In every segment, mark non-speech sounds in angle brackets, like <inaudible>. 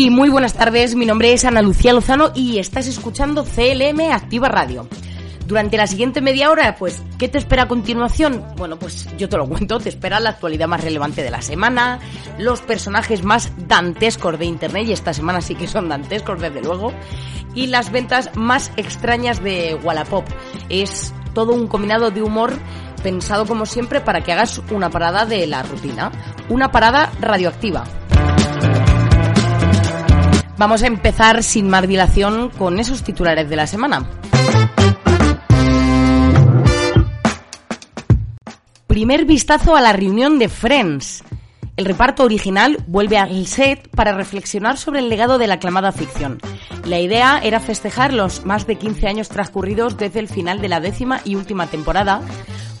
Y muy buenas tardes, mi nombre es Ana Lucía Lozano y estás escuchando CLM Activa Radio. Durante la siguiente media hora, pues, ¿qué te espera a continuación? Bueno, pues yo te lo cuento, te espera la actualidad más relevante de la semana, los personajes más dantescos de Internet, y esta semana sí que son dantescos, desde luego, y las ventas más extrañas de Wallapop. Es todo un combinado de humor pensado como siempre para que hagas una parada de la rutina, una parada radioactiva. Vamos a empezar sin más dilación con esos titulares de la semana. Primer vistazo a la reunión de Friends. El reparto original vuelve al set para reflexionar sobre el legado de la aclamada ficción. La idea era festejar los más de 15 años transcurridos desde el final de la décima y última temporada,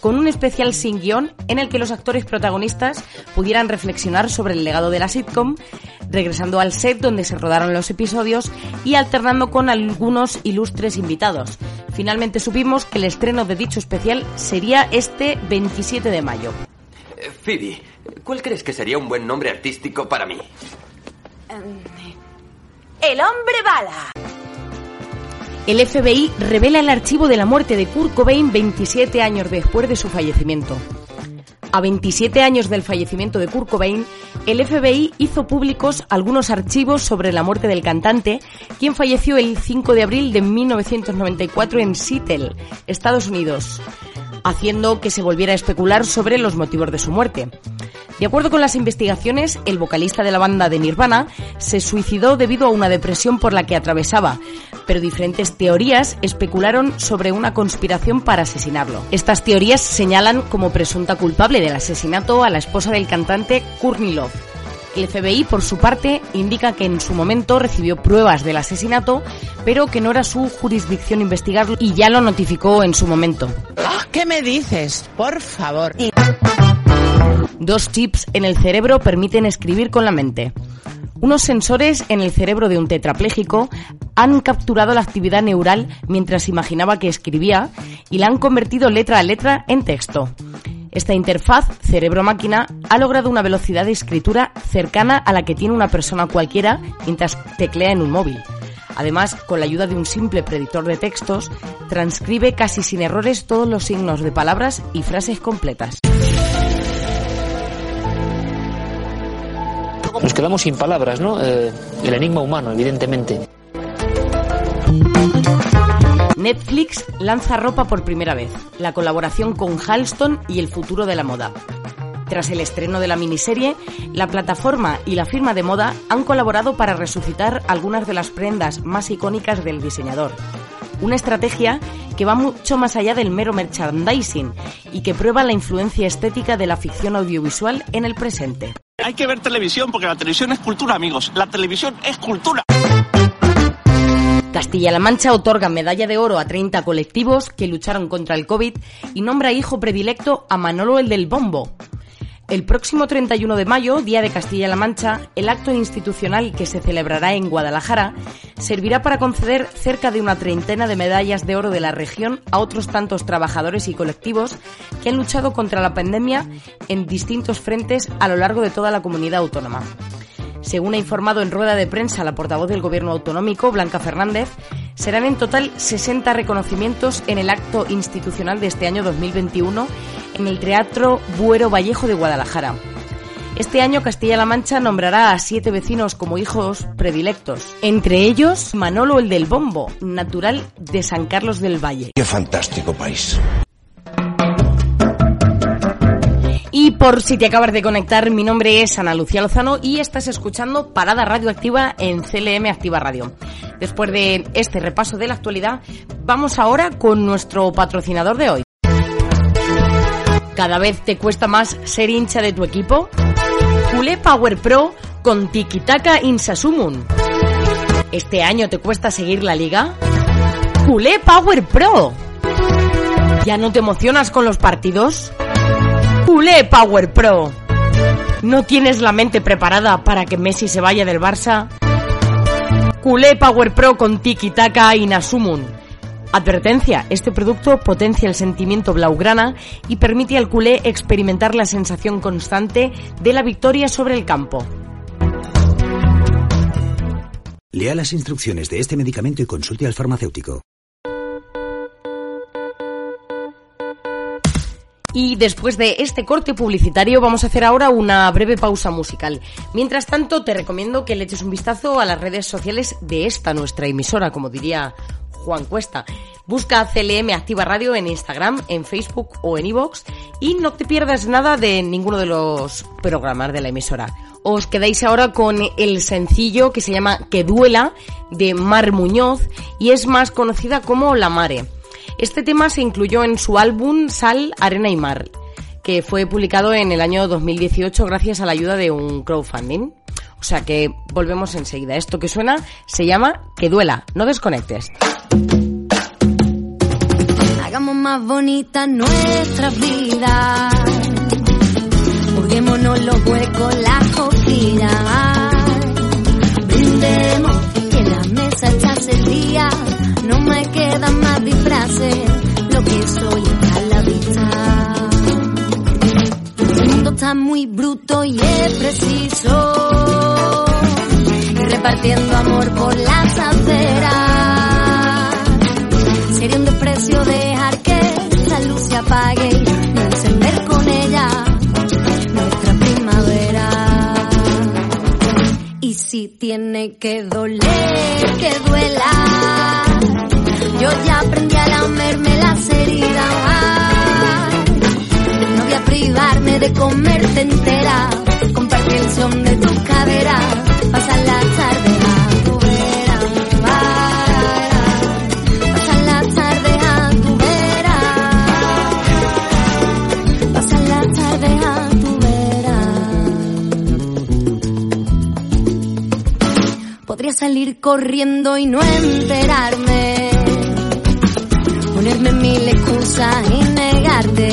con un especial sin guion en el que los actores protagonistas pudieran reflexionar sobre el legado de la sitcom, regresando al set donde se rodaron los episodios y alternando con algunos ilustres invitados. Finalmente supimos que el estreno de dicho especial sería este 27 de mayo. Eh, Phoebe, ¿cuál crees que sería un buen nombre artístico para mí? El hombre bala. El FBI revela el archivo de la muerte de Kurt Cobain 27 años después de su fallecimiento. A 27 años del fallecimiento de Kurt Cobain, el FBI hizo públicos algunos archivos sobre la muerte del cantante, quien falleció el 5 de abril de 1994 en Seattle, Estados Unidos, haciendo que se volviera a especular sobre los motivos de su muerte. De acuerdo con las investigaciones, el vocalista de la banda de Nirvana se suicidó debido a una depresión por la que atravesaba, pero diferentes teorías especularon sobre una conspiración para asesinarlo. Estas teorías señalan como presunta culpable del asesinato a la esposa del cantante Courtney Love. El FBI, por su parte, indica que en su momento recibió pruebas del asesinato, pero que no era su jurisdicción investigarlo y ya lo notificó en su momento. ¿Qué me dices? Por favor. Dos chips en el cerebro permiten escribir con la mente. Unos sensores en el cerebro de un tetrapléjico han capturado la actividad neural mientras imaginaba que escribía y la han convertido letra a letra en texto. Esta interfaz cerebro-máquina ha logrado una velocidad de escritura cercana a la que tiene una persona cualquiera mientras teclea en un móvil. Además, con la ayuda de un simple predictor de textos, transcribe casi sin errores todos los signos de palabras y frases completas. Nos quedamos sin palabras, ¿no? Eh, el enigma humano, evidentemente. Netflix lanza ropa por primera vez, la colaboración con Halston y el futuro de la moda. Tras el estreno de la miniserie, la plataforma y la firma de moda han colaborado para resucitar algunas de las prendas más icónicas del diseñador. Una estrategia que va mucho más allá del mero merchandising y que prueba la influencia estética de la ficción audiovisual en el presente. Hay que ver televisión porque la televisión es cultura, amigos. La televisión es cultura. Castilla-La Mancha otorga medalla de oro a 30 colectivos que lucharon contra el COVID y nombra hijo predilecto a Manolo el del Bombo. El próximo 31 de mayo, Día de Castilla-La Mancha, el acto institucional que se celebrará en Guadalajara servirá para conceder cerca de una treintena de medallas de oro de la región a otros tantos trabajadores y colectivos que han luchado contra la pandemia en distintos frentes a lo largo de toda la comunidad autónoma. Según ha informado en rueda de prensa la portavoz del Gobierno autonómico, Blanca Fernández, serán en total 60 reconocimientos en el acto institucional de este año 2021 en el Teatro Buero Vallejo de Guadalajara. Este año Castilla-La Mancha nombrará a siete vecinos como hijos predilectos, entre ellos Manolo el del Bombo, natural de San Carlos del Valle. Qué fantástico país. Y por si te acabas de conectar, mi nombre es Ana Lucía Lozano y estás escuchando Parada Radioactiva en CLM Activa Radio. Después de este repaso de la actualidad, vamos ahora con nuestro patrocinador de hoy. ¿Cada vez te cuesta más ser hincha de tu equipo? Culé Power Pro con Tiki Taka Insasumun. ¿Este año te cuesta seguir la liga? Culé Power Pro. ¿Ya no te emocionas con los partidos? Culé Power Pro. ¿No tienes la mente preparada para que Messi se vaya del Barça? Culé Power Pro con Tiki Taka Inasumun. Advertencia, este producto potencia el sentimiento blaugrana y permite al culé experimentar la sensación constante de la victoria sobre el campo. Lea las instrucciones de este medicamento y consulte al farmacéutico. Y después de este corte publicitario vamos a hacer ahora una breve pausa musical. Mientras tanto, te recomiendo que le eches un vistazo a las redes sociales de esta nuestra emisora, como diría Juan Cuesta. Busca CLM Activa Radio en Instagram, en Facebook o en iVoox y no te pierdas nada de ninguno de los programas de la emisora. Os quedáis ahora con el sencillo que se llama Que duela de Mar Muñoz y es más conocida como La Mare. Este tema se incluyó en su álbum Sal, Arena y Mar, que fue publicado en el año 2018 gracias a la ayuda de un crowdfunding. O sea que volvemos enseguida. Esto que suena se llama Que duela. No desconectes. Hagamos más bonita nuestra vida. Juguémonos los huecos, las. Me quedan más disfraces. Lo que soy está a la vista. El mundo está muy bruto y es preciso. Y repartiendo amor por las aceras. Sería un desprecio dejar que la luz se apague y no encender con ella nuestra primavera. Y si tiene que doler, que duela. Corriendo y no enterarme. Ponerme mil excusas y negarte.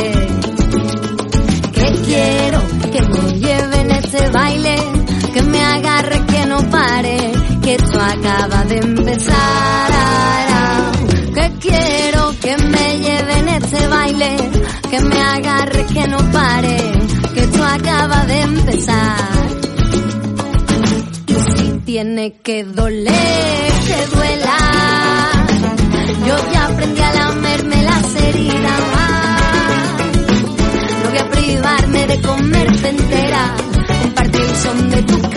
Que quiero que me lleve en este baile. Que me agarre, que no pare. Que esto acaba de empezar. Que quiero que me lleve en este baile. Que me agarre, que no pare. Que esto acaba de empezar. Tiene que doler, que duela. Yo ya aprendí a lamerme las heridas. No voy a privarme de comerte entera. Compartir el son de tus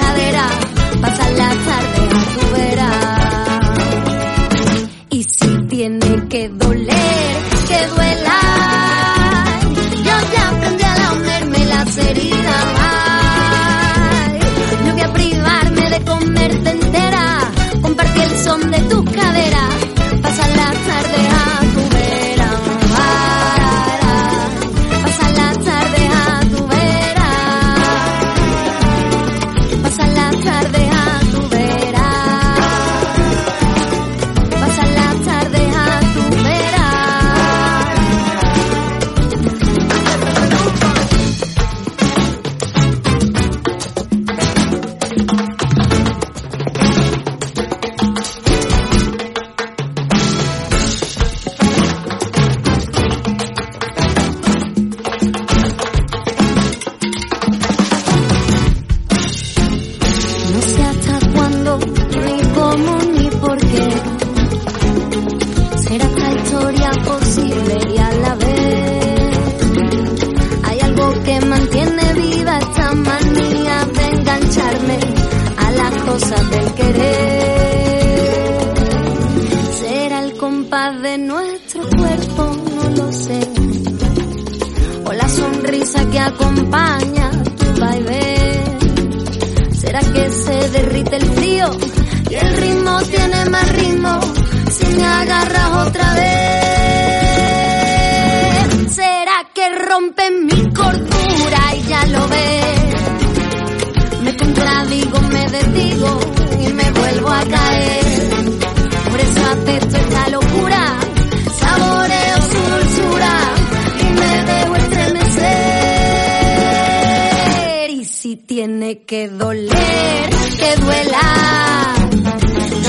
que doler, que duela.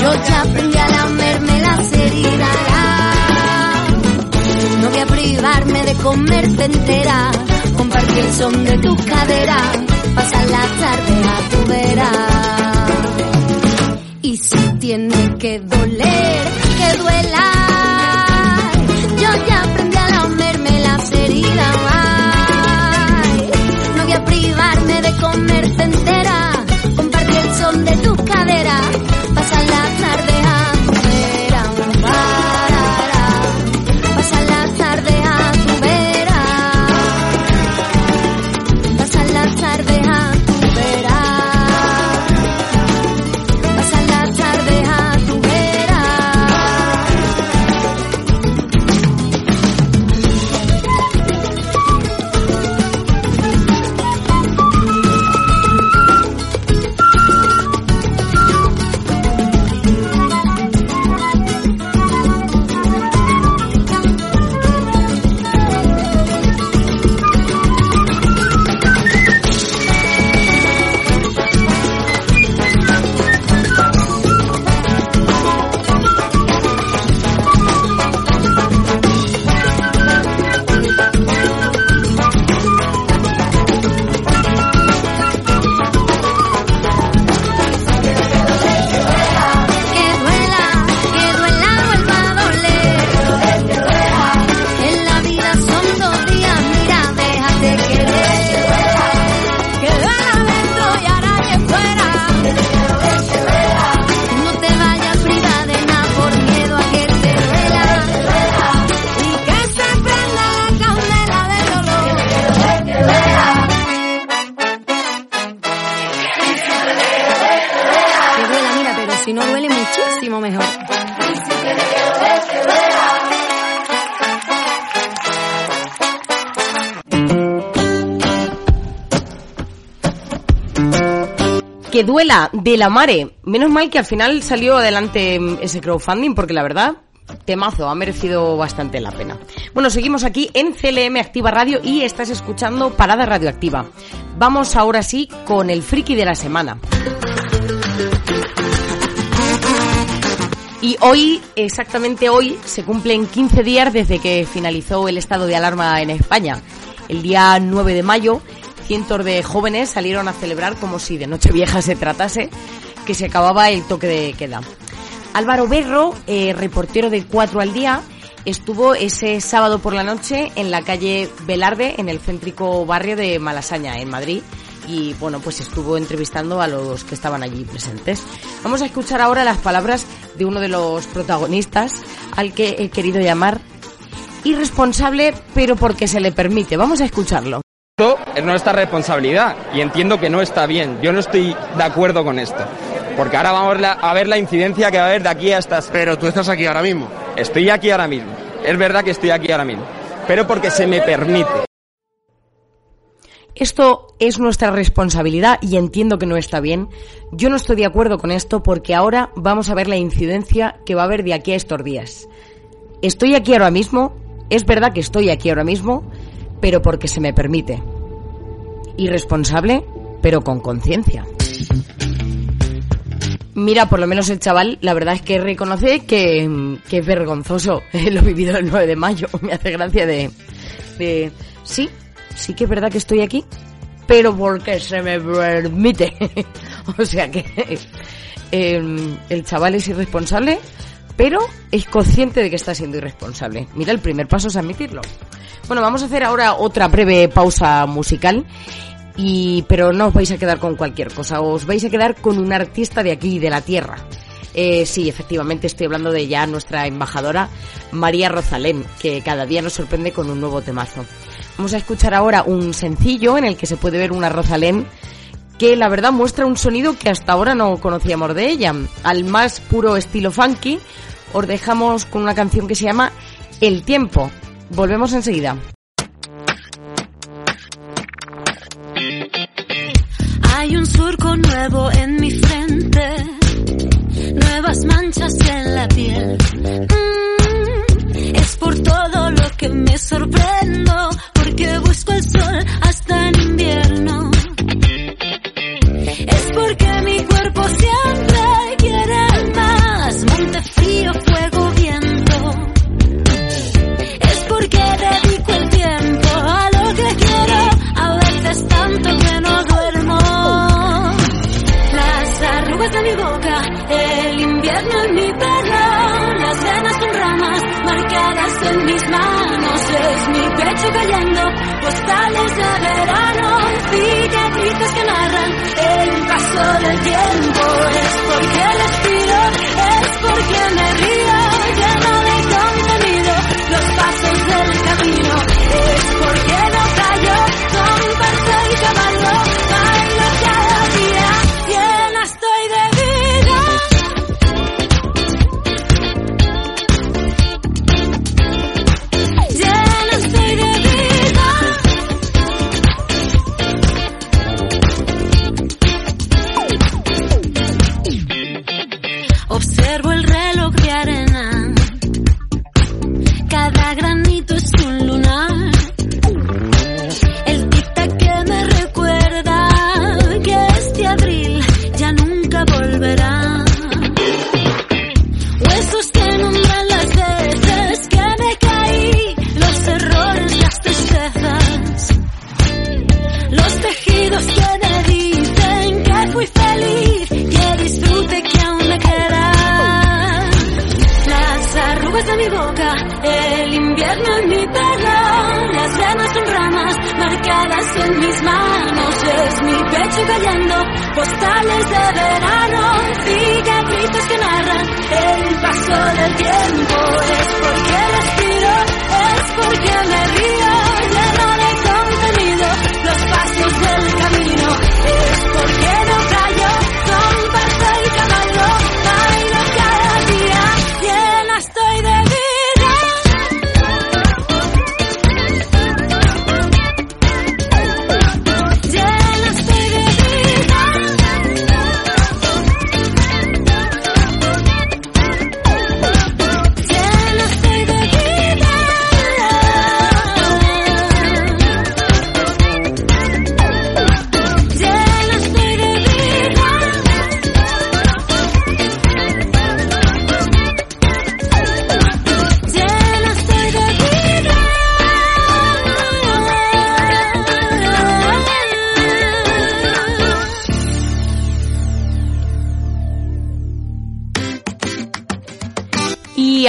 Yo ya aprendí a lamerme las heridas. No voy a privarme de comerte entera. Compartir el son de tu cadera. Pasar la tarde a tu vera. Y si tiene que doler, que duela. Duela de la mare. Menos mal que al final salió adelante mm, ese crowdfunding porque la verdad, temazo, ha merecido bastante la pena. Bueno, seguimos aquí en CLM Activa Radio y estás escuchando Parada Radioactiva. Vamos ahora sí con el friki de la semana. Y hoy, exactamente hoy, se cumplen 15 días desde que finalizó el estado de alarma en España. El día 9 de mayo, cientos de jóvenes salieron a celebrar como si de Nochevieja se tratase, que se acababa el toque de queda. Álvaro Berro, eh, reportero de 4 al día, estuvo ese sábado por la noche en la calle Velarde, en el céntrico barrio de Malasaña, en Madrid, y bueno, pues estuvo entrevistando a los que estaban allí presentes. Vamos a escuchar ahora las palabras de uno de los protagonistas, al que he querido llamar irresponsable, pero porque se le permite. Vamos a escucharlo. Esto es nuestra responsabilidad y entiendo que no está bien. Yo no estoy de acuerdo con esto. Porque ahora vamos a ver la incidencia que va a haber de aquí hasta... Pero tú estás aquí ahora mismo. Estoy aquí ahora mismo. Es verdad que estoy aquí ahora mismo. Pero porque se me permite. Esto es nuestra responsabilidad y entiendo que no está bien. Yo no estoy de acuerdo con esto porque ahora vamos a ver la incidencia que va a haber de aquí a estos días. Estoy aquí ahora mismo, es verdad que estoy aquí ahora mismo, pero porque se me permite. Irresponsable, pero con conciencia. Mira, por lo menos el chaval, la verdad es que reconoce que, que es vergonzoso <laughs> lo vivido el 9 de mayo. <laughs> Me hace gracia de, de... Sí, sí que es verdad que estoy aquí, pero porque se me permite. <laughs> o sea que eh, el chaval es irresponsable, pero es consciente de que está siendo irresponsable. Mira, el primer paso es admitirlo. Bueno, vamos a hacer ahora otra breve pausa musical. Y, pero no os vais a quedar con cualquier cosa, os vais a quedar con un artista de aquí, de la tierra. Eh, sí, efectivamente estoy hablando de ya nuestra embajadora María Rosalén, que cada día nos sorprende con un nuevo temazo. Vamos a escuchar ahora un sencillo en el que se puede ver una Rosalén que la verdad muestra un sonido que hasta ahora no conocíamos de ella. Al más puro estilo funky, os dejamos con una canción que se llama El tiempo. Volvemos enseguida. Hay un surco nuevo en mi frente, nuevas manchas en la piel. Mm, es por todo lo que me sorprendo, porque busco el sol. Hasta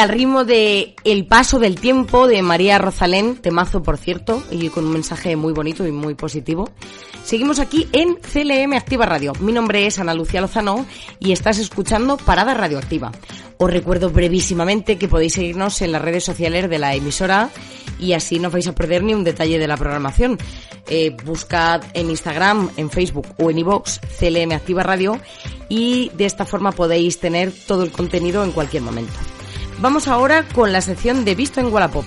al ritmo de El paso del tiempo de María Rosalén, temazo por cierto, y con un mensaje muy bonito y muy positivo. Seguimos aquí en CLM Activa Radio. Mi nombre es Ana Lucía Lozano y estás escuchando Parada Radioactiva. Os recuerdo brevísimamente que podéis seguirnos en las redes sociales de la emisora y así no vais a perder ni un detalle de la programación. Eh, buscad en Instagram, en Facebook o en iVoox CLM Activa Radio y de esta forma podéis tener todo el contenido en cualquier momento. Vamos ahora con la sección de Visto en Wallapop.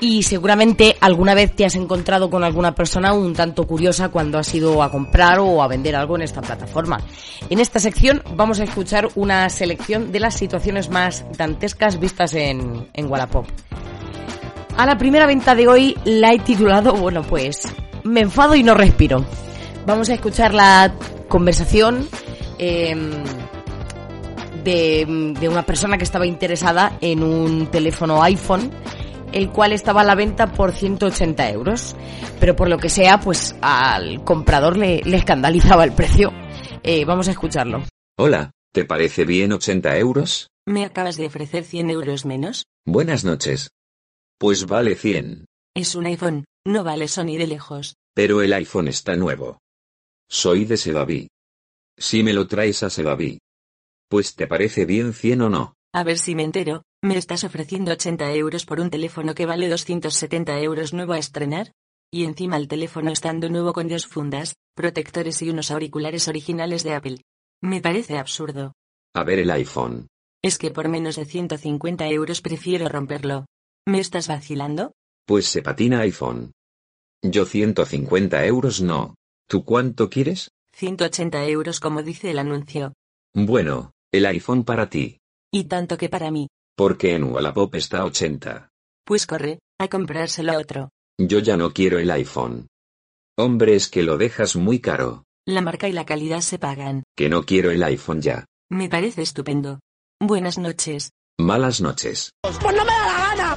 Y seguramente alguna vez te has encontrado con alguna persona un tanto curiosa cuando has ido a comprar o a vender algo en esta plataforma. En esta sección vamos a escuchar una selección de las situaciones más dantescas vistas en, en Wallapop. A la primera venta de hoy la he titulado, bueno pues, me enfado y no respiro. Vamos a escuchar la conversación eh, de, de una persona que estaba interesada en un teléfono iPhone el cual estaba a la venta por 180 euros. Pero por lo que sea, pues al comprador le, le escandalizaba el precio. Eh, vamos a escucharlo. Hola, ¿te parece bien 80 euros? ¿Me acabas de ofrecer 100 euros menos? Buenas noches. Pues vale 100, Es un iPhone, no vale Sony de lejos. pero el iPhone está nuevo. Soy de Sedaví. Si me lo traes a Sedaví. Pues te parece bien 100 o no. A ver si me entero, ¿me estás ofreciendo 80 euros por un teléfono que vale 270 euros nuevo a estrenar? Y encima el teléfono estando nuevo con dos fundas, protectores y unos auriculares originales de Apple. Me parece absurdo. A ver el iPhone. Es que por menos de 150 euros prefiero romperlo. ¿Me estás vacilando? Pues se patina iPhone. Yo 150 euros no. ¿Tú cuánto quieres? 180 euros como dice el anuncio. Bueno, el iPhone para ti. Y tanto que para mí. Porque en Wallapop está 80. Pues corre, a comprárselo a otro. Yo ya no quiero el iPhone. Hombre, es que lo dejas muy caro. La marca y la calidad se pagan. Que no quiero el iPhone ya. Me parece estupendo. Buenas noches. Malas noches. Pues no me da la gana.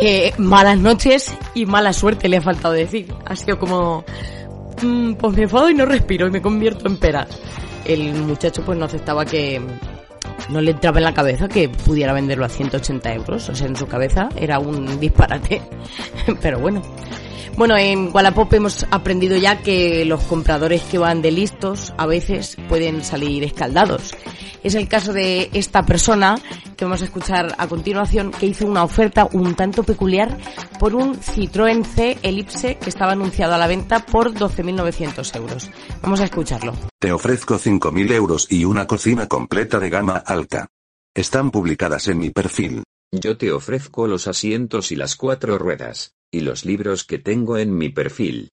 Eh, malas noches y mala suerte le ha faltado decir. Ha sido como... mm, pues me enfado y no respiro y me convierto en pera. El muchacho pues no aceptaba que... No le entraba en la cabeza que pudiera venderlo a 180 euros. O sea, en su cabeza era un disparate. <laughs> Pero bueno. Bueno, en Wallapop hemos aprendido ya que los compradores que van de listos a veces pueden salir escaldados. Es el caso de esta persona que vamos a escuchar a continuación que hizo una oferta un tanto peculiar por un Citroën C Elipse que estaba anunciado a la venta por 12.900 euros. Vamos a escucharlo. Te ofrezco 5.000 euros y una cocina completa de gama alta. Están publicadas en mi perfil. Yo te ofrezco los asientos y las cuatro ruedas, y los libros que tengo en mi perfil.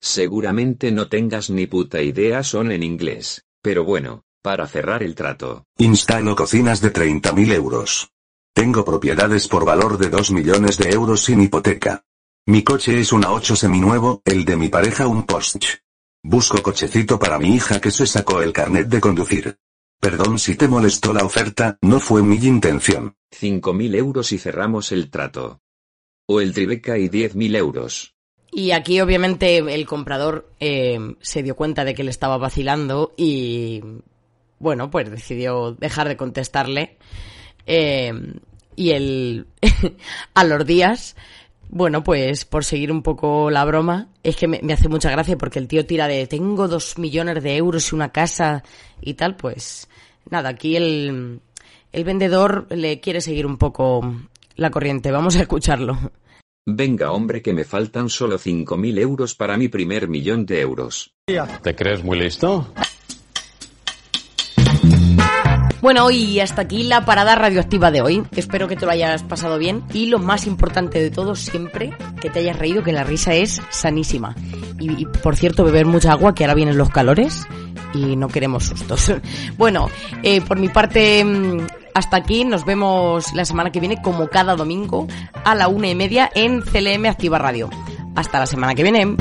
Seguramente no tengas ni puta idea son en inglés, pero bueno, para cerrar el trato. Instalo cocinas de 30.000 euros. Tengo propiedades por valor de 2 millones de euros sin hipoteca. Mi coche es una 8 seminuevo, el de mi pareja un Porsche. Busco cochecito para mi hija que se sacó el carnet de conducir. Perdón si te molestó la oferta, no fue mi intención. 5.000 euros y cerramos el trato. O el Tribeca y 10.000 euros. Y aquí obviamente el comprador eh, se dio cuenta de que le estaba vacilando y bueno, pues decidió dejar de contestarle. Eh, y él, <laughs> a los días, bueno, pues por seguir un poco la broma, es que me, me hace mucha gracia porque el tío tira de tengo dos millones de euros y una casa y tal, pues nada, aquí el, el vendedor le quiere seguir un poco la corriente. Vamos a escucharlo. Venga hombre que me faltan solo 5.000 euros para mi primer millón de euros. ¿Te crees muy listo? Bueno, y hasta aquí la parada radioactiva de hoy. Espero que te lo hayas pasado bien y lo más importante de todo siempre, que te hayas reído, que la risa es sanísima. Y, por cierto, beber mucha agua, que ahora vienen los calores y no queremos sustos. <laughs> Bueno, eh, por mi parte, mm, hasta aquí. Nos vemos la semana que viene, como cada domingo, a la una y media en CLM Activa Radio. Hasta la semana que viene.